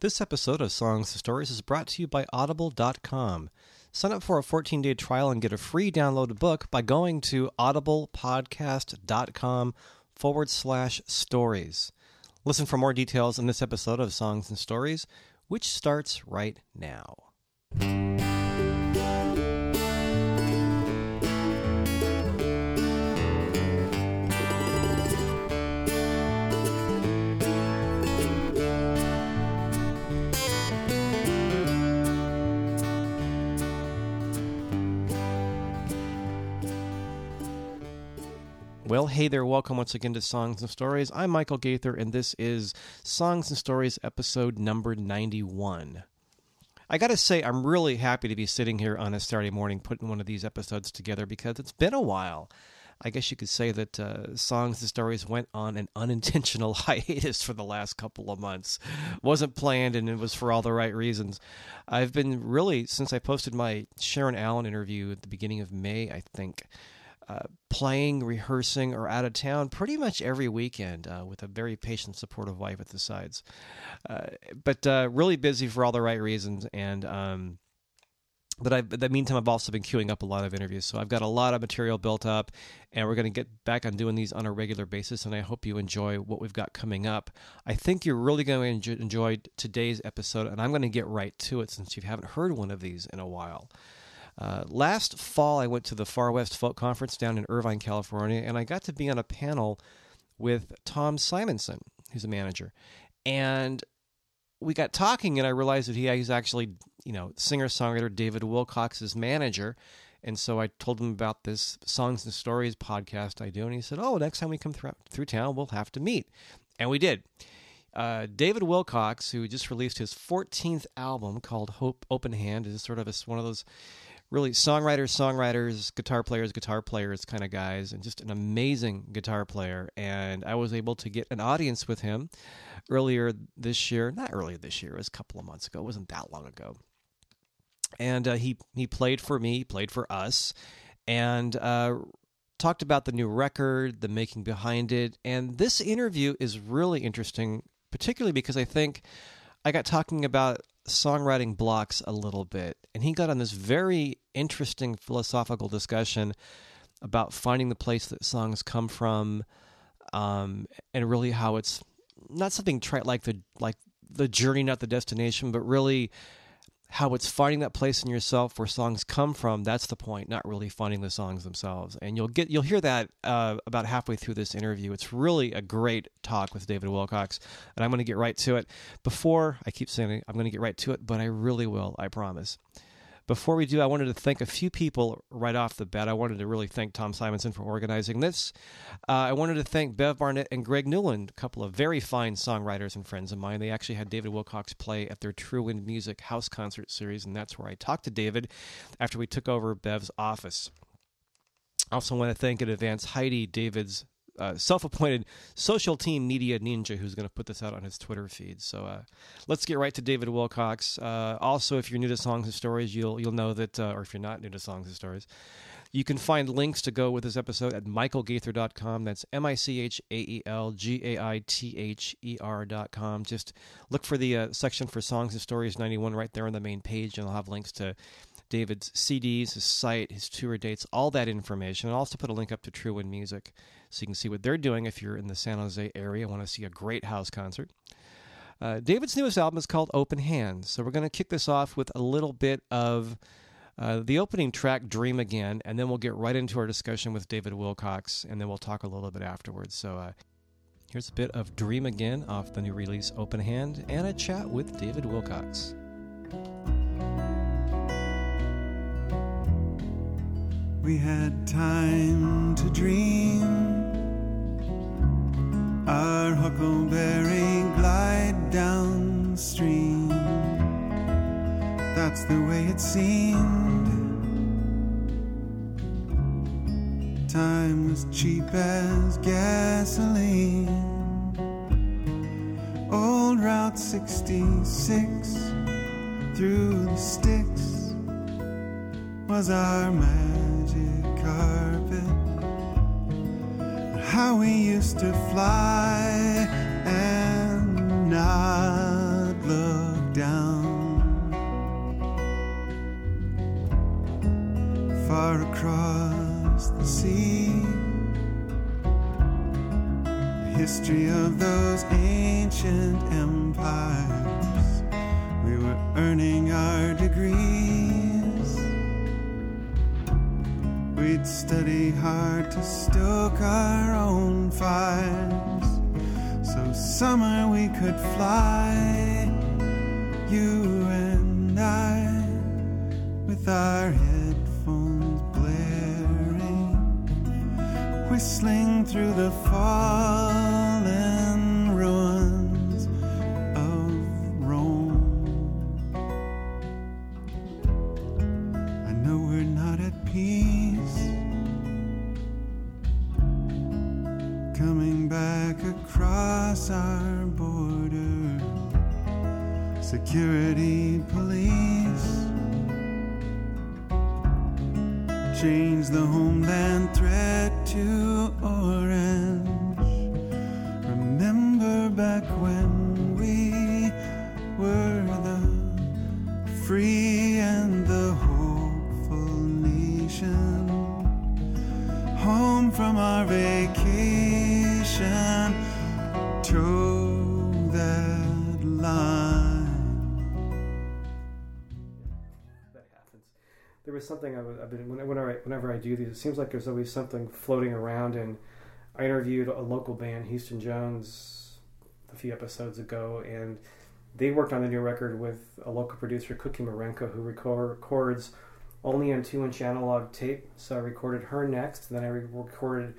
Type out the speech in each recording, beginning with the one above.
This episode of Songs and Stories is brought to you by Audible.com. Sign up for a 14 day trial and get a free downloaded book by going to audiblepodcast.com forward slash stories. Listen for more details in this episode of Songs and Stories, which starts right now. Well, hey there, welcome once again to Songs and Stories. I'm Michael Gaither, and this is Songs and Stories episode number 91. I gotta say, I'm really happy to be sitting here on a Saturday morning putting one of these episodes together because it's been a while. I guess you could say that uh, Songs and Stories went on an unintentional hiatus for the last couple of months. Wasn't planned, and it was for all the right reasons. I've been really, since I posted my Sharon Allen interview at the beginning of May, I think, uh, playing, rehearsing, or out of town pretty much every weekend uh, with a very patient, supportive wife at the sides. Uh, but uh, really busy for all the right reasons. And um, but I, that meantime, I've also been queuing up a lot of interviews. So I've got a lot of material built up, and we're going to get back on doing these on a regular basis. And I hope you enjoy what we've got coming up. I think you're really going to enjoy today's episode, and I'm going to get right to it since you haven't heard one of these in a while. Uh, last fall, I went to the Far West Folk Conference down in Irvine, California, and I got to be on a panel with Tom Simonson, who's a manager. And we got talking, and I realized that he he's actually, you know, singer songwriter David Wilcox's manager. And so I told him about this Songs and Stories podcast I do, and he said, "Oh, next time we come through, through town, we'll have to meet." And we did. Uh, David Wilcox, who just released his 14th album called Hope Open Hand, is sort of a, one of those really songwriters, songwriters, guitar players, guitar players kind of guys, and just an amazing guitar player. And I was able to get an audience with him earlier this year. Not earlier this year, it was a couple of months ago. It wasn't that long ago. And uh, he he played for me, played for us, and uh, talked about the new record, the making behind it. And this interview is really interesting, particularly because I think I got talking about songwriting blocks a little bit, and he got on this very interesting philosophical discussion about finding the place that songs come from, um, and really how it's not something trite like the like the journey, not the destination, but really how it's finding that place in yourself where songs come from that's the point not really finding the songs themselves. And you'll get you'll hear that uh, about halfway through this interview. It's really a great talk with david wilcox and i'm going to get right to it. Before i keep saying i'm going to get right to it but i really will i promise before we do, I wanted to thank a few people right off the bat. I wanted to really thank Tom Simonson for organizing this. Uh, I wanted to thank Bev Barnett and Greg Newland, a couple of very fine songwriters and friends of mine. They actually had David Wilcox play at their True Wind Music House Concert Series, and that's where I talked to David after we took over Bev's office. I also want to thank in advance Heidi, David's uh, self-appointed social team media ninja who's going to put this out on his Twitter feed. So uh, let's get right to David Wilcox. Uh, also, if you're new to Songs and Stories, you'll you'll know that, uh, or if you're not new to Songs and Stories, you can find links to go with this episode at michaelgaither.com. That's M I C H A E L G A I T H E R.com. Just look for the uh, section for Songs and Stories 91 right there on the main page, and I'll have links to David's CDs, his site, his tour dates, all that information. I'll also put a link up to True Wind Music so you can see what they're doing if you're in the San Jose area and want to see a great house concert. Uh, David's newest album is called Open Hands. So we're going to kick this off with a little bit of uh, the opening track, Dream Again, and then we'll get right into our discussion with David Wilcox, and then we'll talk a little bit afterwards. So uh, here's a bit of Dream Again off the new release Open Hand and a chat with David Wilcox. We had time to dream. Our huckleberry glide downstream. That's the way it seemed. Time was cheap as gasoline. Old Route 66 through the sticks was our magic carpet. How we used to fly and not look down. Far across the sea, the history of those ancient empires. We were earning our degree. We'd study hard to stoke our own fires. So summer we could fly, you and I, with our headphones blaring, whistling through the fallen security police change the homeland threat to orange. Remember back when we were the free and the hopeful nation. Home from our vacation, was something I was, I've been whenever I, whenever I do these, it seems like there's always something floating around. And I interviewed a local band, Houston Jones, a few episodes ago, and they worked on the new record with a local producer, Cookie Marenco, who record, records only on two-inch analog tape. So I recorded her next. Then I re- recorded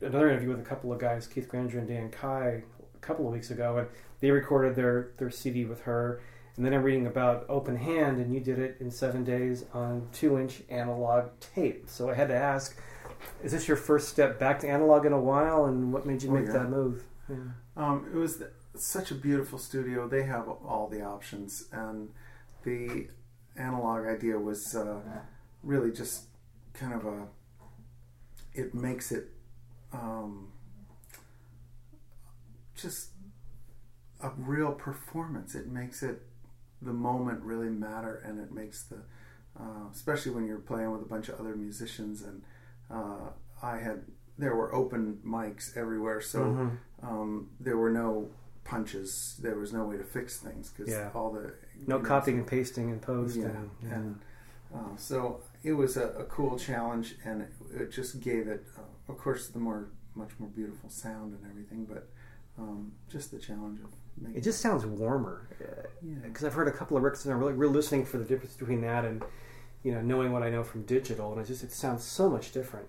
another interview with a couple of guys, Keith Granger and Dan Kai, a couple of weeks ago, and they recorded their their CD with her. And then I'm reading about Open Hand, and you did it in seven days on two inch analog tape. So I had to ask, is this your first step back to analog in a while, and what made you Oh, make yeah. that move? Yeah. Um, it was such a beautiful studio. They have all the options, and the analog idea was uh, really just kind of a. It makes it um, just a real performance. It makes it the moment really matter, and it makes the, uh, especially when you're playing with a bunch of other musicians. And uh, I had there were open mics everywhere, so Mhm. um, there were no punches. There was no way to fix things because Yeah. all the No know, copying and pasting in post. Yeah, and, yeah. and uh, so it was a, a cool challenge, and it, it just gave it, uh, of course, the more much more beautiful sound and everything, but um, just the challenge of it just sounds warmer. yeah. because I've heard a couple of records and I'm really, really listening for the difference between that and you know knowing what I know from digital, and it just it sounds so much different.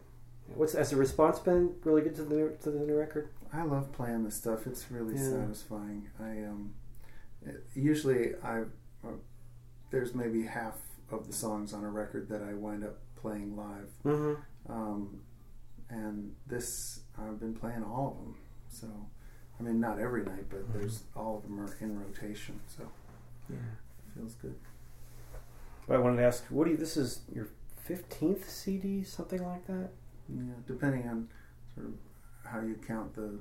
What's has the response been really good to the new, to the new record? I love playing this stuff. It's really Yeah. satisfying. I um, usually I uh, there's maybe half of the songs on a record that I wind up playing live, Mm-hmm. um, and this I've been playing all of them. So I mean, not every night, but there's all of them are in rotation. So Yeah. feels good. I wanted to ask, what do you? This is your fifteenth CD, something like that. Yeah, depending on sort of how you count the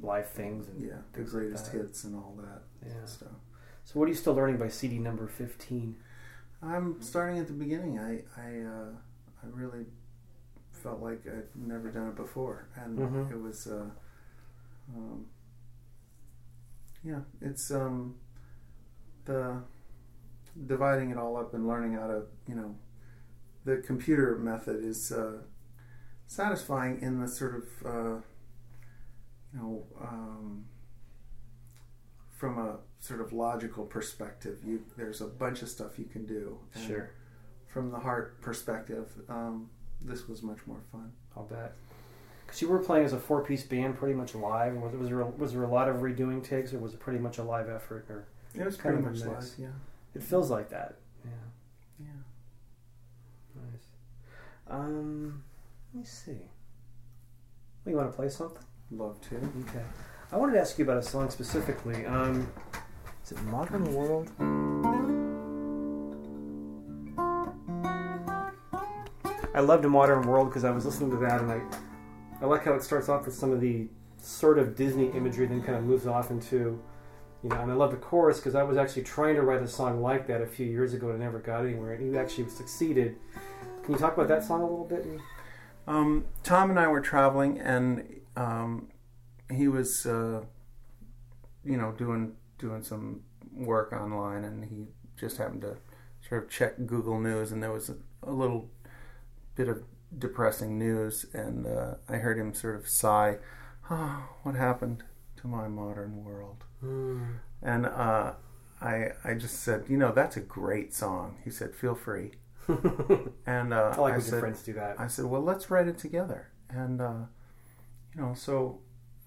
Live things and yeah the things like greatest hits and all that yeah. stuff. So what are you still learning by CD number fifteen? I'm starting at the beginning. I I uh, I really felt like I'd never done it before, and Mhm. it was uh, um, yeah, it's um, the dividing it all up and learning how to you know the computer method is uh, satisfying in the sort of uh, you know um, from a sort of logical perspective you there's a bunch of stuff you can do. Sure, from the heart perspective um, this was much more fun. I'll bet. Because you were playing as a four-piece band, pretty much live. Was, was there a, was there a lot of redoing takes, or was it pretty much a live effort? Or it was pretty a much live yeah it feels like that. Yeah. yeah Nice. Um, let me see. Well, you want to play something? love to Okay. I wanted to ask you about a song specifically. Um, is it Modern World? I loved Modern World because I was listening to that and I, I like how it starts off with some of the sort of Disney imagery, then kind of moves off into, you know, and I love the chorus because I was actually trying to write a song like that a few years ago and I never got anywhere. And you actually succeeded. Can you talk about that song a little bit? Um, Tom and I were traveling, and um, he was, uh, you know, doing doing some work online, and he just happened to sort of check Google News, and there was a, a little bit of depressing news, and uh, I heard him sort of sigh, "Oh, what happened to my modern world?" Mm. And uh, I I just said, "You know, that's a great song." He said, "Feel free." And uh, I like when your said, friends do that. I said, well, let's write it together. And, uh, you know, so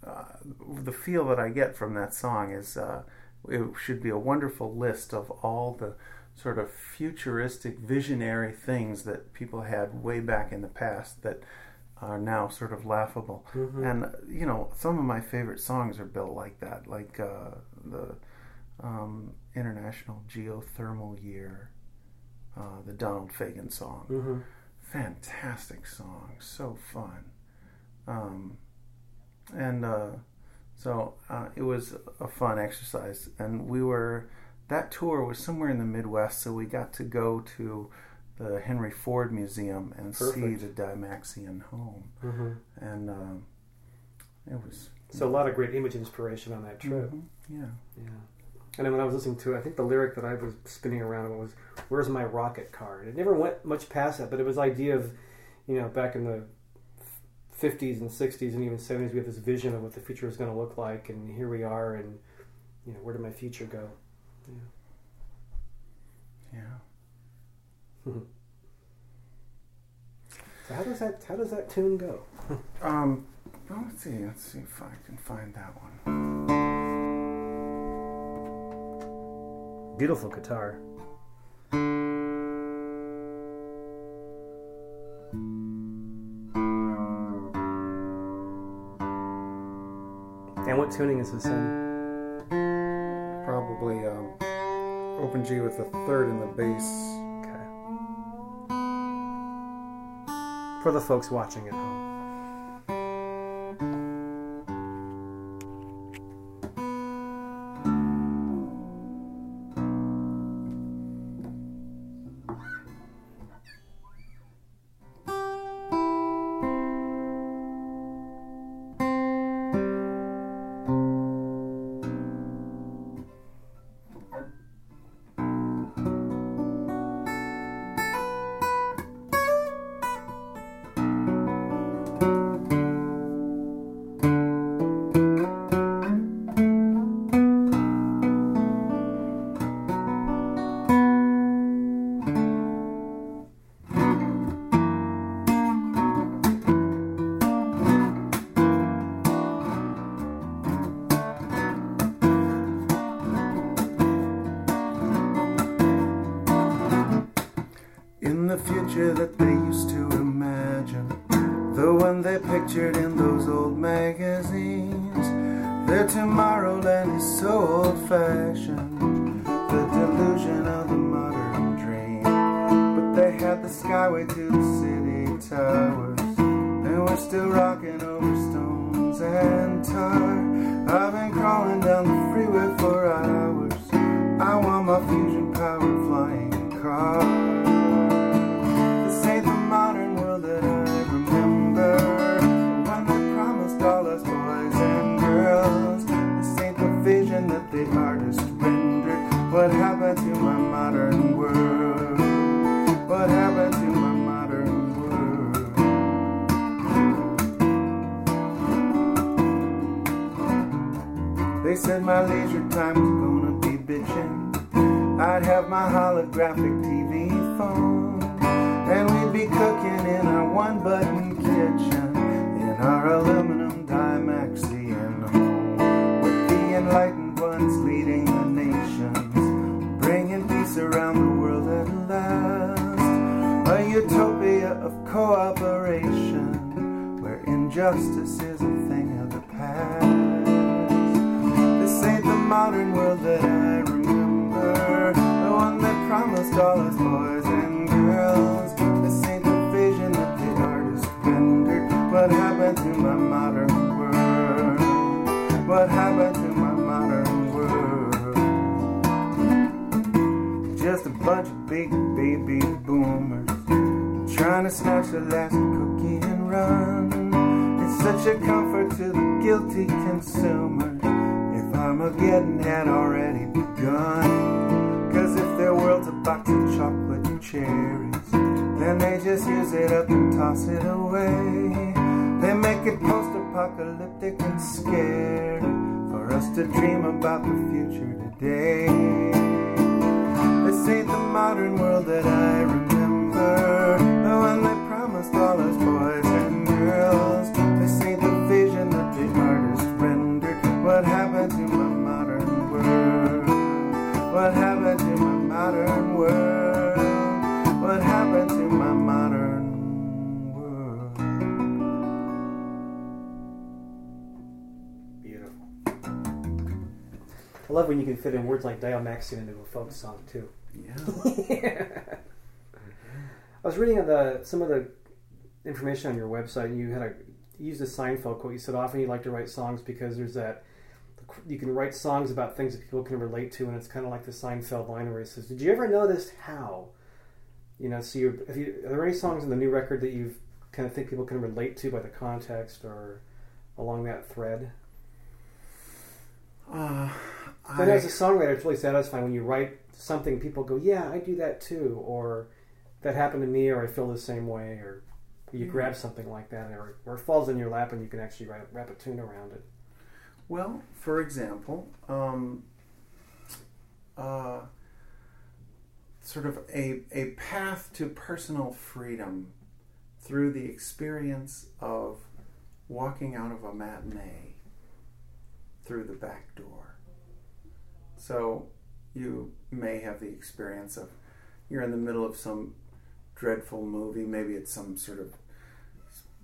uh, the feel that I get from that song is uh, it should be a wonderful list of all the sort of futuristic, visionary things that people had way back in the past that are now sort of laughable. And, you know, some of my favorite songs are built like that, like uh, the um, International Geothermal Year, uh, the Donald Fagen song hmm fantastic song, so fun. Um, and uh, so uh, it was a fun exercise. And we were, that tour was somewhere in the Midwest, so we got to go to the Henry Ford Museum and see the Dymaxion home. hmm And um, it was. So a lot of great image inspiration on that trip. Mhm, Yeah. Yeah. And then when I was listening to it, I think the lyric that I was spinning around was, Where's my rocket car? And it never went much past that, but it was the idea of, you know, back in the 50s and 60s and even 70s, we have this vision of what the future is going to look like, and here we are, and, you know, where did my future go? Yeah. Yeah. So how does that how does that tune go? Um, well, let's see. Let's see if I can find that one. Beautiful guitar. And what tuning is this in? Probably um, open G with the third in the bass. Okay. For the folks watching at home. The artist rendered. What happened to my modern world? What happened to my modern world? They said my leisure time was gonna be bitchin'. I'd have my holographic injustice is Armageddon had already begun. Cause if their world's a box of chocolate cherries, then they just use it up and toss it away. They make it post apocalyptic and scary for us to dream about the future today. This ain't the modern world that I remember, love when you can fit in words like Dymaxion into a folk song too. Yeah. I was reading the some of the information on your website, and you had a you used a Seinfeld quote. You said often you like to write songs because there's that you can write songs about things that people can relate to, and it's kind of like the Seinfeld line where he says, "Did you ever notice how?" You know, so you, if you are there any songs in the new record that you kind of think people can relate to by the context or along that thread? Uh, But I, as a songwriter, it's really satisfying when you write something. People go, "Yeah, I do that too," or "That happened to me," or "I feel the same way," or you Yeah. grab something like that, or, or it falls in your lap, and you can actually write, wrap a tune around it. Well, for example, um, uh, sort of a, a path to personal freedom through the experience of walking out of a matinee through the back door. So you may have the experience of you're in the middle of some dreadful movie, maybe it's some sort of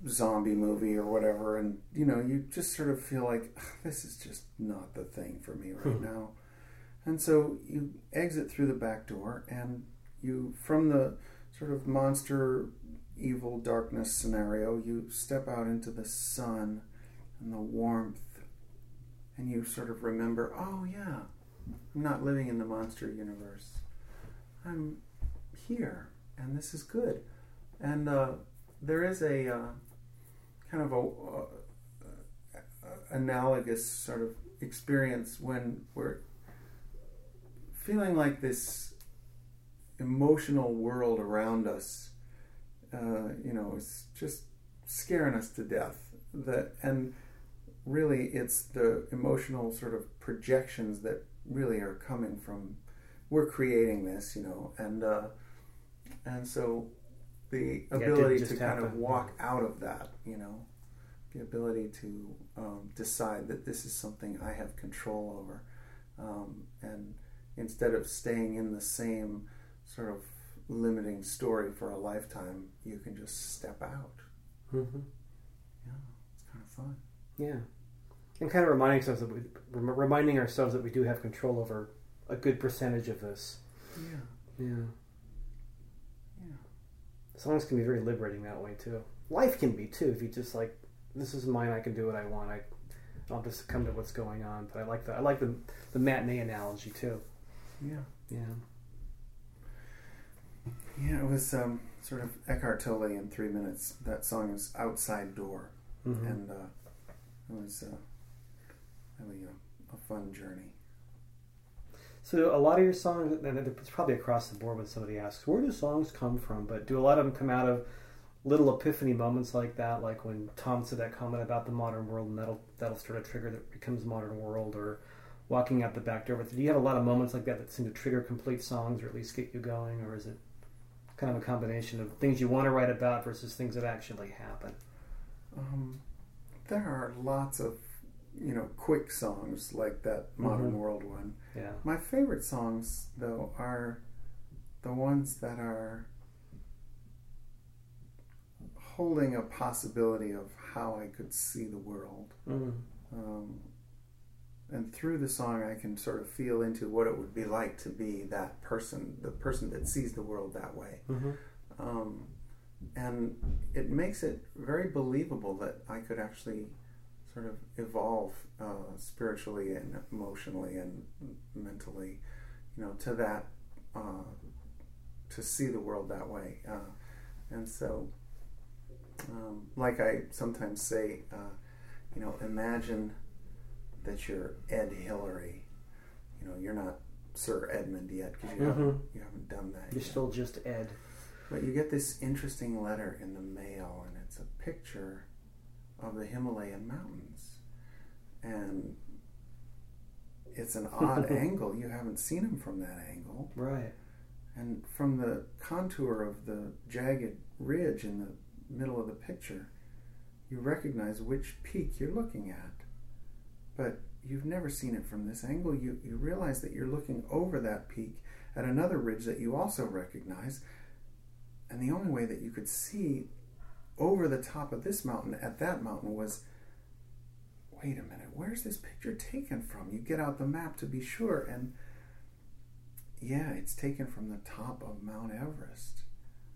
zombie movie or whatever and you know you just sort of feel like ah, this is just not the thing for me right hmm. now. And so you exit through the back door and you from the sort of monster evil darkness scenario you step out into the sun and the warmth and you sort of remember oh yeah i'm not living in the monster universe i'm here and this is good and uh, there is a uh, kind of a uh, analogous sort of experience when we're feeling like this emotional world around us, uh, you know, is just scaring us to death. That and really, it's the emotional sort of projections that really are coming from. We're creating this, you know, and uh, and so the Yeah, ability just to kind of walk out of that, you know, the ability to um, decide that this is something I have control over, um, and instead of staying in the same sort of limiting story for a lifetime, you can just step out. Mm-hmm. Yeah, it's kind of fun. Yeah, and kind of reminding ourselves that we reminding ourselves that we do have control over a good percentage of this. Yeah, Yeah. yeah, Songs can be very liberating that way too. Life can be too if you just like this is mine. I can do what I want. I I'll just come to what's going on. But I like the I like the the matinee analogy too. yeah. Yeah. Yeah, it was um, sort of Eckhart Tolle in three minutes. That song is "Outside Door," Mhm. and uh, it was uh, really a, a fun journey. So a lot of your songs, and it's probably across the board when somebody asks, where do songs come from? But do a lot of them come out of little epiphany moments like that, like when Tom said that comment about the modern world, and that'll that'll start a trigger that becomes modern world, or walking out the back door. But Do you have a lot of moments like that that seem to trigger complete songs, or at least get you going, or is it kind of a combination of things you want to write about versus things that actually happen? Um, there are lots of you know quick songs like that modern Mhm. world one. Yeah. My favorite songs though are the ones that are holding a possibility of how I could see the world. Mm. Um, and through the song, I can sort of feel into what it would be like to be that person, the person that sees the world that way. hmm Um, and it makes it very believable that I could actually sort of evolve uh, spiritually and emotionally and mentally, you know, to that, uh, to see the world that way. Uh, and so, um, like I sometimes say, uh, you know, imagine that you're Ed Hillary. You know, you're not Sir Edmund yet because you, haven't, you haven't done that You're yet. still just Ed. But you get this interesting letter in the mail, and it's a picture of the Himalayan mountains. And it's an odd angle. You haven't seen them from that angle. Right. And from the contour of the jagged ridge in the middle of the picture, you recognize which peak you're looking at. But you've never seen it from this angle. You, you realize that you're looking over that peak at another ridge that you also recognize. And the only way that you could see over the top of this mountain at that mountain was wait a minute, where's this picture taken from? You get out the map to be sure, and yeah, it's taken from the top of Mount Everest.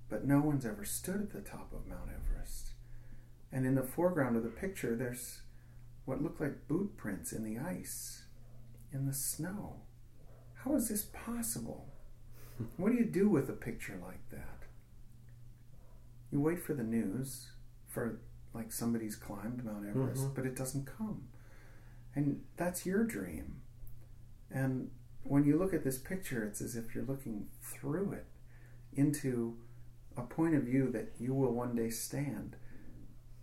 But no one's ever stood at the top of Mount Everest. And in the foreground of the picture, there's what look like boot prints in the ice, in the snow. How is this possible? What do you do with a picture like that? You wait for the news, for like somebody's climbed Mount Everest, Mhm. but it doesn't come. And that's your dream. And when you look at this picture, it's as if you're looking through it into a point of view that you will one day stand.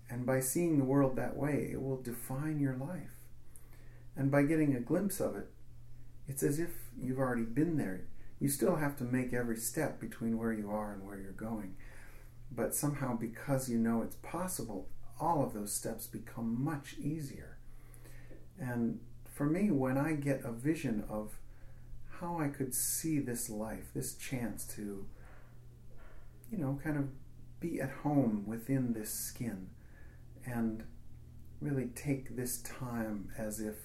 And by seeing the world that way, it will define your life. And by getting a glimpse of it, it's as if you've already been there. You still have to make every step between where you are and where you're going. But somehow, because you know it's possible, all of those steps become much easier. And for me, when I get a vision of how I could see this life, this chance to, you know, kind of be at home within this skin and really take this time as if,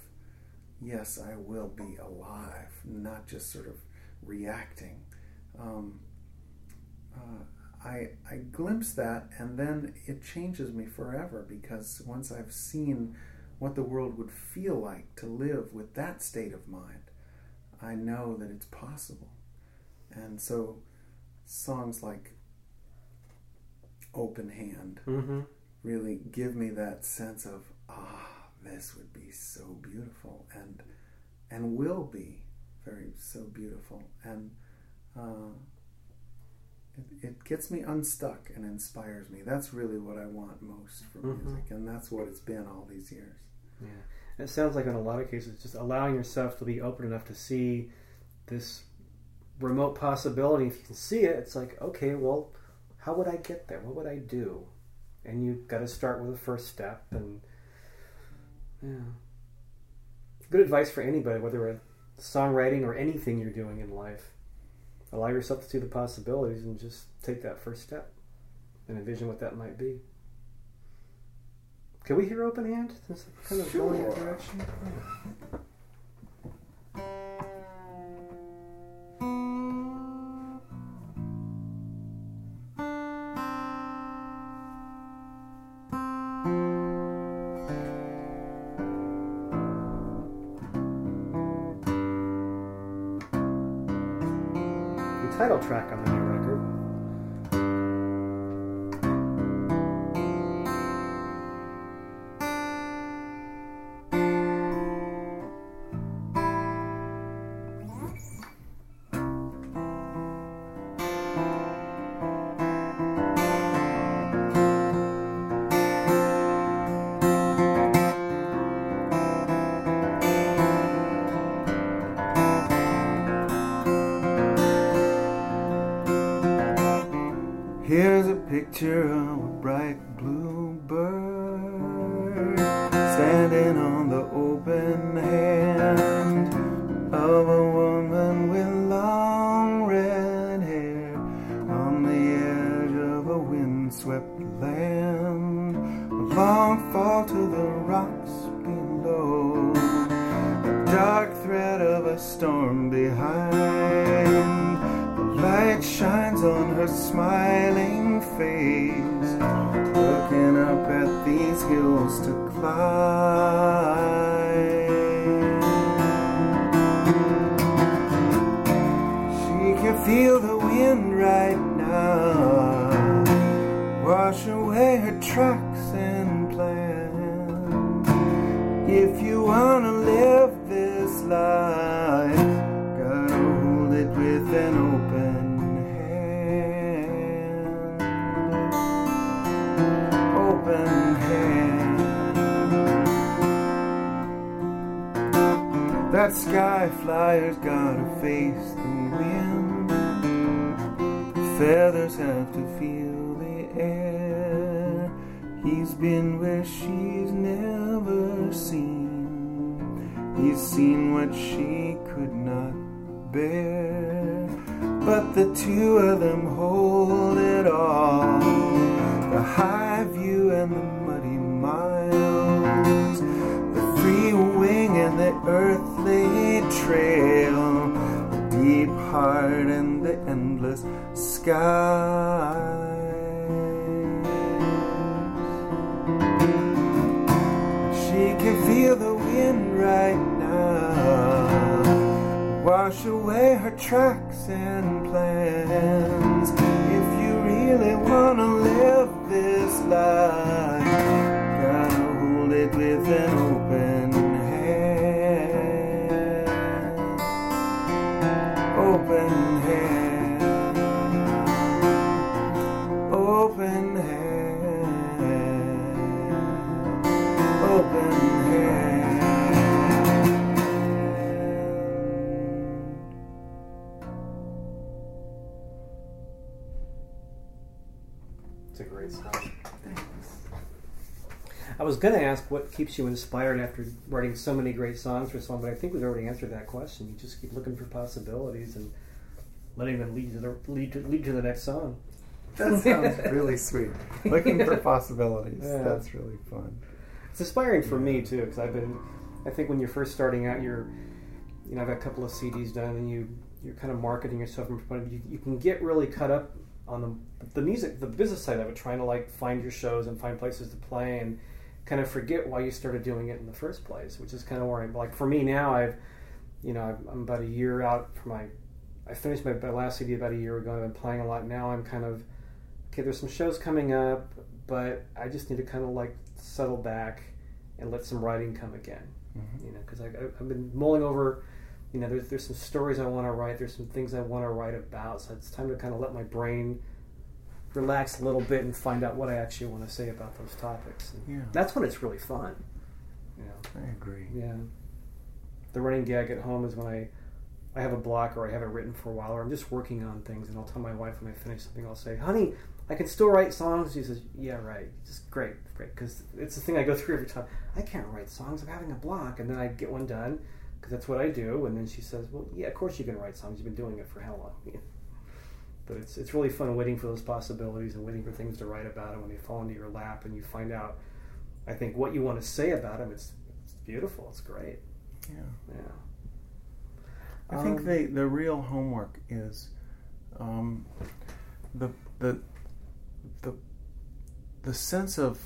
yes, I will be alive, not just sort of reacting. Um, uh, I, I glimpse that and then it changes me forever because once I've seen what the world would feel like to live with that state of mind, I know that it's possible. And so songs like Open Hand Mm-hmm. really give me that sense of ah this would be so beautiful and and will be very so beautiful and uh, it, it gets me unstuck and inspires me that's really what i want most from Mhm. music and that's what it's been all these years Yeah. It sounds like in a lot of cases, just allowing yourself to be open enough to see this remote possibility. If you can see it, it's like, okay, well, how would I get there? What would I do? And you've got to start with the first step. And yeah, good advice for anybody, whether it's songwriting or anything you're doing in life. Allow yourself to see the possibilities and just take that first step and envision what that might be. Can we hear open hand? It's kind of going that Sure. direction. Picture of a bright Open hand. That sky flyer's gotta face the wind. Feathers have to feel the air. He's been where she's never seen. He's seen what she could not bear. But the two of them hold it all the high view and the muddy miles, the free wing and the earthly trail, the deep heart and the endless sky. She can feel the wind right now, wash away her tracks and plans. Really wanna live this life, gotta hold it with an open hand. Open was going to ask what keeps you inspired after writing so many great songs for someone, but I think we've already answered that question. You just keep looking for possibilities and letting them lead to the lead to, lead to the next song. That sounds really sweet. Looking for possibilities. Yeah. That's really fun. It's inspiring for me too, because I've been. I think when you're first starting out, you're, you know, I've got a couple of CDs done, and you you're kind of marketing yourself, you, you can get really cut up on the the music, the business side of it, trying to like find your shows and find places to play, and kind of forget why you started doing it in the first place, which is kind of worrying. Like for me now. I've, you know, I'm- about a year out from my. I finished my, my last CD about a year ago, I've been playing a lot. Now I'm kind of okay. There's some shows coming up, but I just need to kind of like settle back and let some writing come again. Mm-hmm. You know, because I've been mulling over. You know, there's there's some stories I want to write. There's some things I want to write about. So it's time to kind of let my brain relax a little bit and find out what I actually want to say about those topics. And Yeah. that's when it's really fun. You know. I agree. Yeah. The running gag at home is when I I have a block or I have it written for a while or I'm just working on things and I'll tell my wife when I finish something I'll say, "Honey, I can still write songs." She says, "Yeah, right. Just great, great." Because it's the thing I go through every time. I can't write songs. I'm having a block, and then I get one done because that's what I do. And then she says, "Well, yeah, of course you can write songs. You've been doing it for how long?" But it's it's really fun waiting for those possibilities and waiting for things to write about and when they fall into your lap and you find out. I think what you want to say about them, it's, it's beautiful. It's great. Yeah. Yeah. I think Um, the the real homework is um, the the the the sense of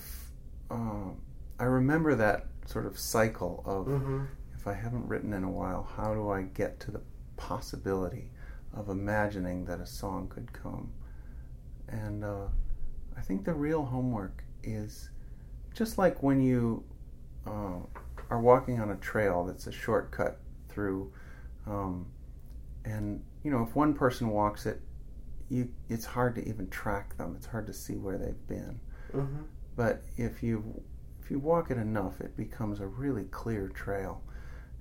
uh, I remember that sort of cycle of Mhm. if I haven't written in a while, how do I get to the possibility of imagining that a song could come? And uh, I think the real homework is just like when you uh, are walking on a trail that's a shortcut through, um, and you know if one person walks it, you it's hard to even track them. It's hard to see where they've been. Mhm. But if you if you walk it enough, it becomes a really clear trail.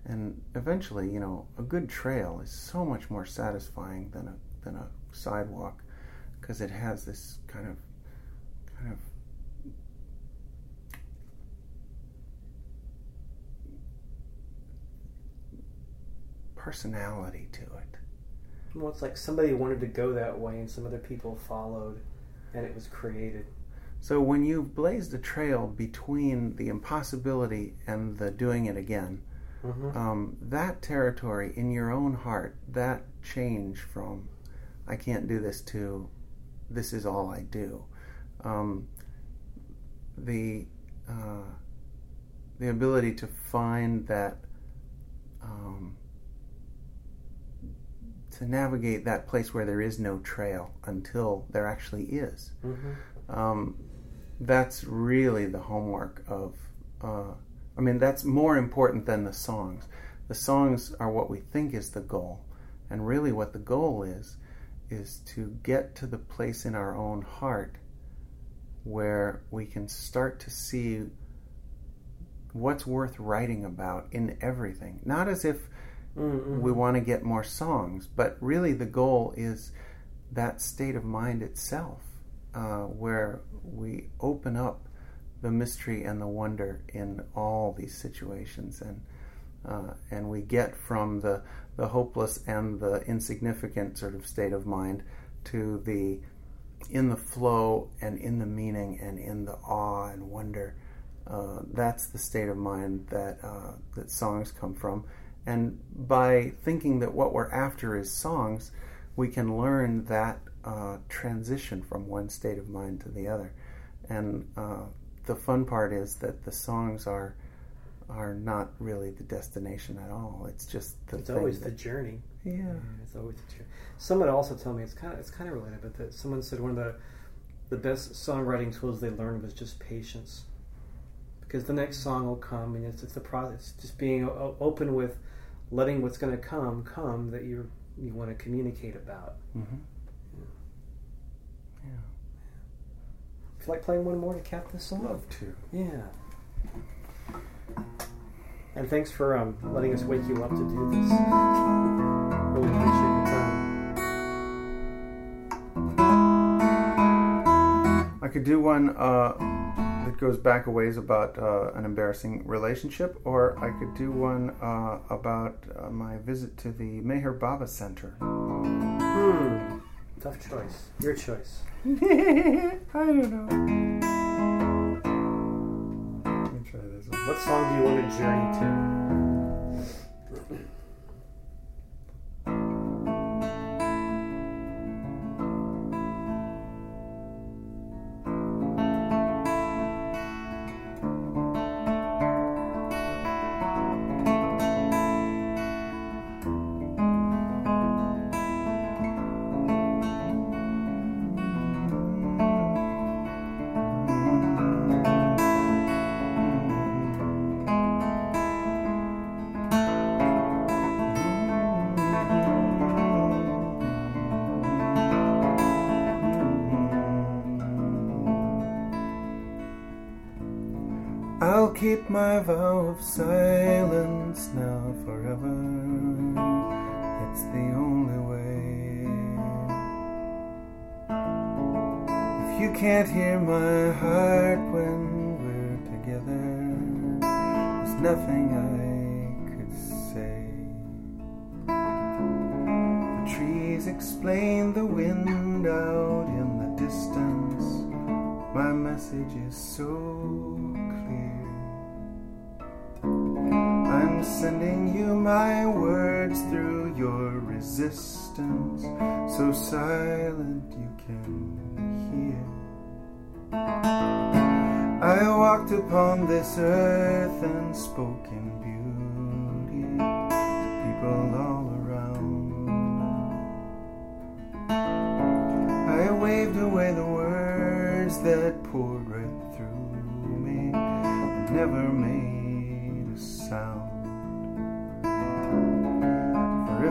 And eventually, you know, a good trail is so much more satisfying than a than a sidewalk because it has this kind of kind of personality to it. Well, it's like somebody wanted to go that way and some other people followed and it was created. So when you've blazed a trail between the impossibility and the doing it again, Mm-hmm. um, that territory in your own heart, that change from I can't do this to this is all I do, um, the uh, the ability to find that um, to navigate that place where there is no trail until there actually is Mm-hmm. um, that's really the homework of uh, I mean, that's more important than the songs. The songs are what we think is the goal. And really, what the goal is, is to get to the place in our own heart where we can start to see what's worth writing about in everything. Not as if Mm-mm. we want to get more songs, but really the goal is that state of mind itself, uh, where we open up the mystery and the wonder in all these situations, and uh, and we get from the the hopeless and the insignificant sort of state of mind to the in the flow and in the meaning and in the awe and wonder. Uh, that's the state of mind that uh, that songs come from, and by thinking that what we're after is songs, we can learn that uh, transition from one state of mind to the other. And uh, the fun part is that the songs are are not really the destination at all. It's just the It's always the journey. yeah. It's always the journey. Someone also told me it's kind of it's kind of related, but that someone said one of the the best songwriting tools they learned was just patience, because the next song will come, and it's it's the process. Just being open with letting what's going to come come that you you want to communicate about. Mm-hmm. Would you like playing one more to cap this off? Love to. Yeah. And thanks for um, letting us wake you up to do this. Really appreciate your time. I could do one uh, that goes back a ways about uh, an embarrassing relationship, or I could do one uh, about uh, my visit to the Meher Baba Center. Tough choice. Your choice. I don't know. Let me try this one. What song do you want to journey to? My vow of silence now forever. It's the only way. If you can't hear my heart when we're together, there's nothing I could say. The trees explain the wind out in the distance. My message is so Sending you my words through your resistance, so silent you can hear. I walked upon this earth and spoke in beauty to people all around. I waved away the words that poured right through me never made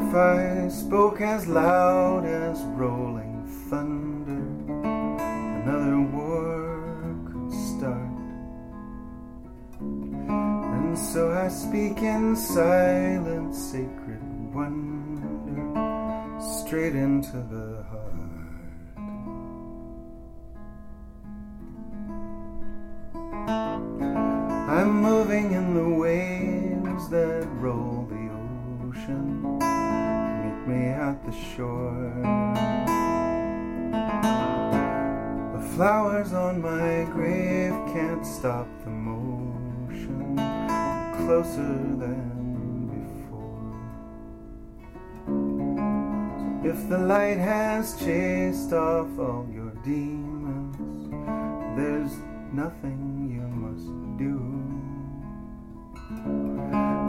if I spoke as loud as rolling thunder, another war could start. And so I speak in silent, sacred wonder, straight into the heart. I'm moving in the waves that roll the ocean. Me at the shore. The flowers on my grave can't stop the motion. Closer than before. If the light has chased off all your demons, there's nothing you must do.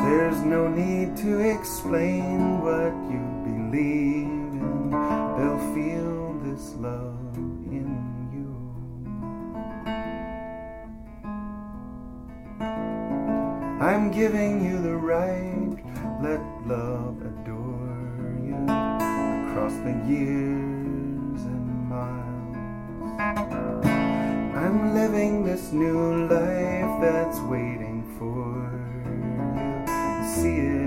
There's no need to explain what you believe in. They'll feel this love in you. I'm giving you the right. Let love adore you across the years and miles. I'm living this new life that's waiting for you. See it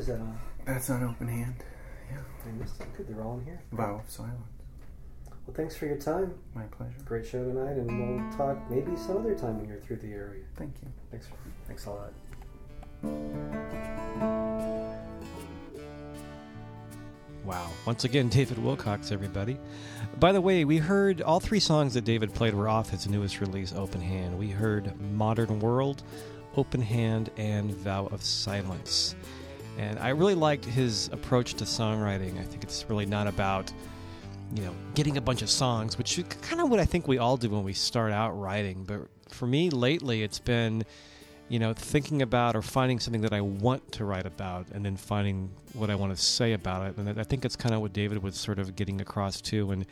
is that on? That's on open hand. I missed it. Good, they're all in here. Vow of silence. Well, thanks for your time. My pleasure. Great show tonight, and we'll talk maybe some other time when you're through the area. Thank you. Thanks. Thanks a lot. Wow. Once again, David Wilcox, everybody. By the way, we heard all three songs that David played were off his newest release, Open Hand. We heard Modern World, Open Hand, and Vow of Silence. And I really liked his approach to songwriting. I think it's really not about, you know, getting a bunch of songs, which is kind of what I think we all do when we start out writing. But for me, lately, it's been you know, thinking about or finding something that I want to write about and then finding what I want to say about it. And I think it's kind of what David was sort of getting across too, and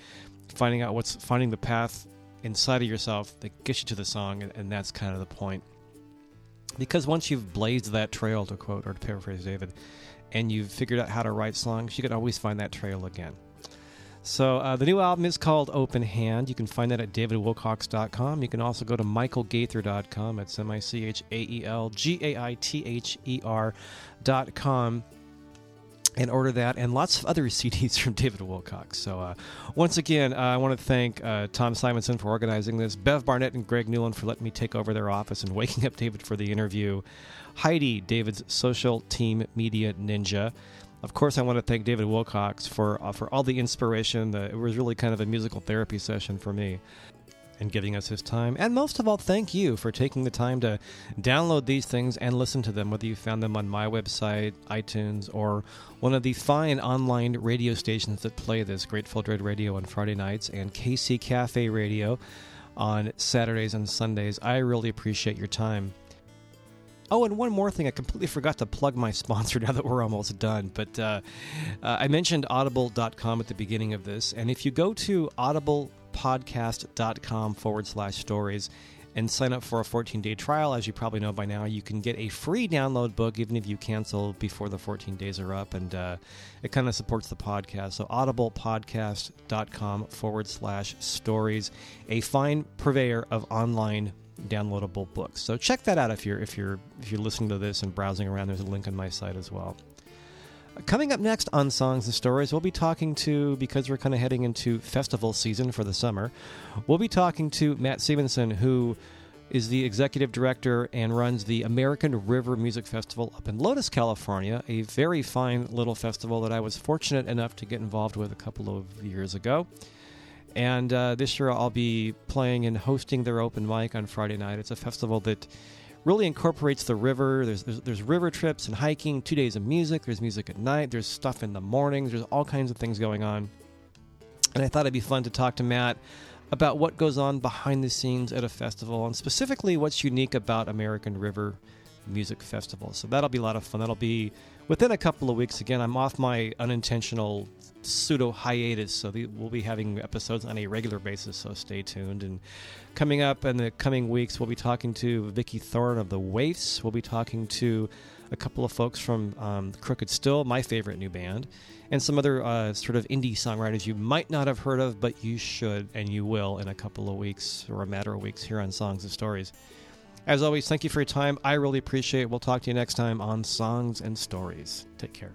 finding out what's finding the path inside of yourself that gets you to the song, and, and that's kind of the point. Because once you've blazed that trail, to quote or to paraphrase David, and you've figured out how to write songs, you can always find that trail again. So uh, the new album is called Open Hand. You can find that at davidwilcox.com. You can also go to michaelgaither.com. It's M I C H A E L G A I T H E R.com and order that and lots of other CDs from David Wilcox. So, uh, once again, uh, I want to thank uh, Tom Simonson for organizing this, Bev Barnett and Greg Newland for letting me take over their office and waking up David for the interview, Heidi, David's social team media ninja. Of course, I want to thank David Wilcox for uh, for all the inspiration. The, it was really kind of a musical therapy session for me and giving us his time. And most of all, thank you for taking the time to download these things and listen to them, whether you found them on my website, iTunes, or one of the fine online radio stations that play this Grateful Dread Radio on Friday nights and KC Cafe Radio on Saturdays and Sundays. I really appreciate your time. Oh, and one more thing. I completely forgot to plug my sponsor now that we're almost done. But uh, uh, I mentioned audible.com at the beginning of this. And if you go to audiblepodcast.com forward slash stories and sign up for a 14 day trial, as you probably know by now, you can get a free download book even if you cancel before the 14 days are up. And uh, it kind of supports the podcast. So audiblepodcast.com forward slash stories, a fine purveyor of online downloadable books. So check that out if you're if you're if you're listening to this and browsing around. There's a link on my site as well. Coming up next on Songs and Stories, we'll be talking to because we're kind of heading into festival season for the summer. We'll be talking to Matt Stevenson, who is the executive director and runs the American River Music Festival up in Lotus, California, a very fine little festival that I was fortunate enough to get involved with a couple of years ago. And uh, this year I'll be playing and hosting their open mic on Friday night. It's a festival that really incorporates the river. There's, there's, there's river trips and hiking, two days of music. There's music at night. There's stuff in the mornings. There's all kinds of things going on. And I thought it'd be fun to talk to Matt about what goes on behind the scenes at a festival and specifically what's unique about American River Music Festival. So that'll be a lot of fun. That'll be within a couple of weeks, again, I'm off my unintentional pseudo hiatus, so the, we'll be having episodes on a regular basis. So stay tuned. And coming up in the coming weeks, we'll be talking to Vikki Thorn of the Waifs. We'll be talking to a couple of folks from um, Crooked Still, my favorite new band, and some other uh, sort of indie songwriters you might not have heard of, but you should and you will in a couple of weeks or a matter of weeks here on Songs and Stories. As always, thank you for your time. I really appreciate it. We'll talk to you next time on Songs and Stories. Take care.